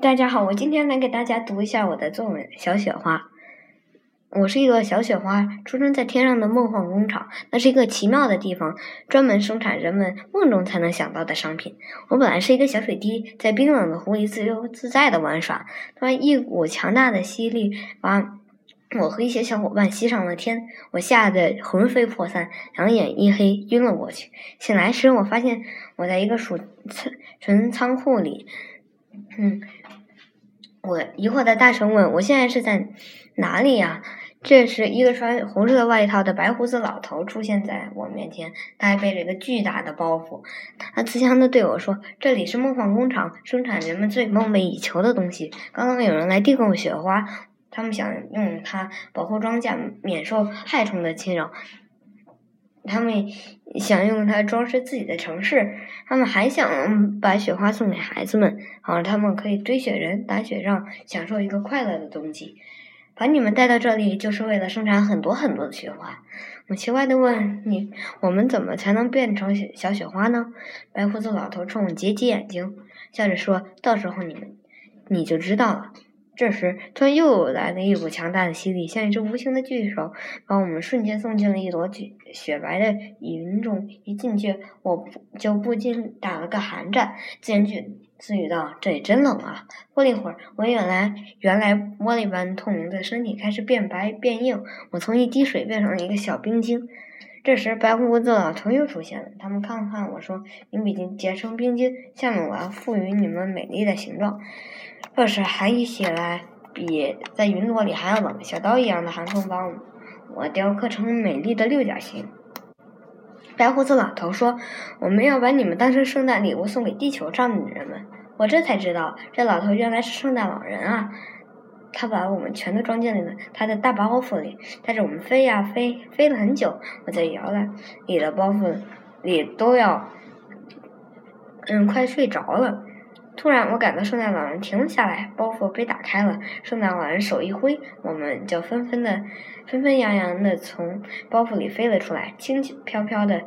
大家好，我今天来给大家读一下我的作文《小雪花》。我是一个小雪花，出生在天上的梦幻工厂，那是一个奇妙的地方，专门生产人们梦中才能想到的商品。我本来是一个小水滴，在冰冷的湖里自由自在的玩耍。突然，一股强大的吸力把我和一些小伙伴吸上了天，我吓得魂飞魄散，两眼一黑，晕了过去。醒来时，我发现我在一个储存仓库里。嗯，我疑惑的大声问：“我现在是在哪里呀？”这时，一个穿红色外套的白胡子老头出现在我面前，他还背着一个巨大的包袱。他慈祥的对我说：“这里是梦幻工厂，生产人们最梦寐以求的东西。刚刚有人来订购雪花，他们想用它保护庄稼免受害虫的侵扰。”他们想用它装饰自己的城市，他们还想把雪花送给孩子们，好让他们可以堆雪人、打雪仗，享受一个快乐的冬季。把你们带到这里，就是为了生产很多很多的雪花。我奇怪的问你：“我们怎么才能变成小雪花呢？”白胡子老头冲我挤挤眼睛，笑着说：“到时候你们你就知道了。”这时，突然又来了一股强大的吸力，像一只无形的巨手，把我们瞬间送进了一朵雪雪白的云中。一进去，我就不禁打了个寒战，自言自语道：“这里真冷啊！”过了一会儿，我原来原来玻璃般透明的身体开始变白变硬，我从一滴水变成了一个小冰晶。这时，白胡子老头又出现了。他们看了看我说：“你们已经结成冰晶，下面我要赋予你们美丽的形状。”这时，寒意袭来比在云朵里还要冷，小刀一样的寒风把我雕刻成美丽的六角形。白胡子老头说：“我们要把你们当成圣诞礼物送给地球上的女人们。”我这才知道，这老头原来是圣诞老人啊。他把我们全都装进了他的大包袱里，带着我们飞呀飞，飞了很久。我在摇篮里的包袱里都要，嗯，快睡着了。突然，我感到圣诞老人停了下来，包袱被打开了。圣诞老人手一挥，我们就纷纷的、纷纷扬扬的从包袱里飞了出来，轻轻飘飘的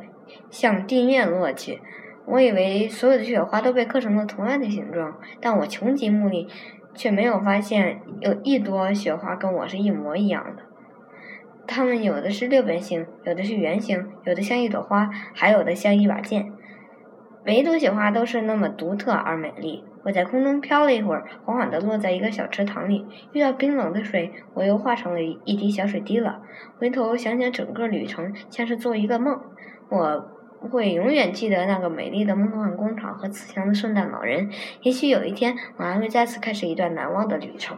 向地面落去。我以为所有的雪花都被刻成了同样的形状，但我穷极目力。却没有发现有一朵雪花跟我是一模一样的。它们有的是六边形，有的是圆形，有的像一朵花，还有的像一把剑。每一朵雪花都是那么独特而美丽。我在空中飘了一会儿，缓缓地落在一个小池塘里。遇到冰冷的水，我又化成了一滴小水滴了。回头想想整个旅程，像是做一个梦。我。会永远记得那个美丽的梦幻工厂和慈祥的圣诞老人。也许有一天，我还会再次开始一段难忘的旅程。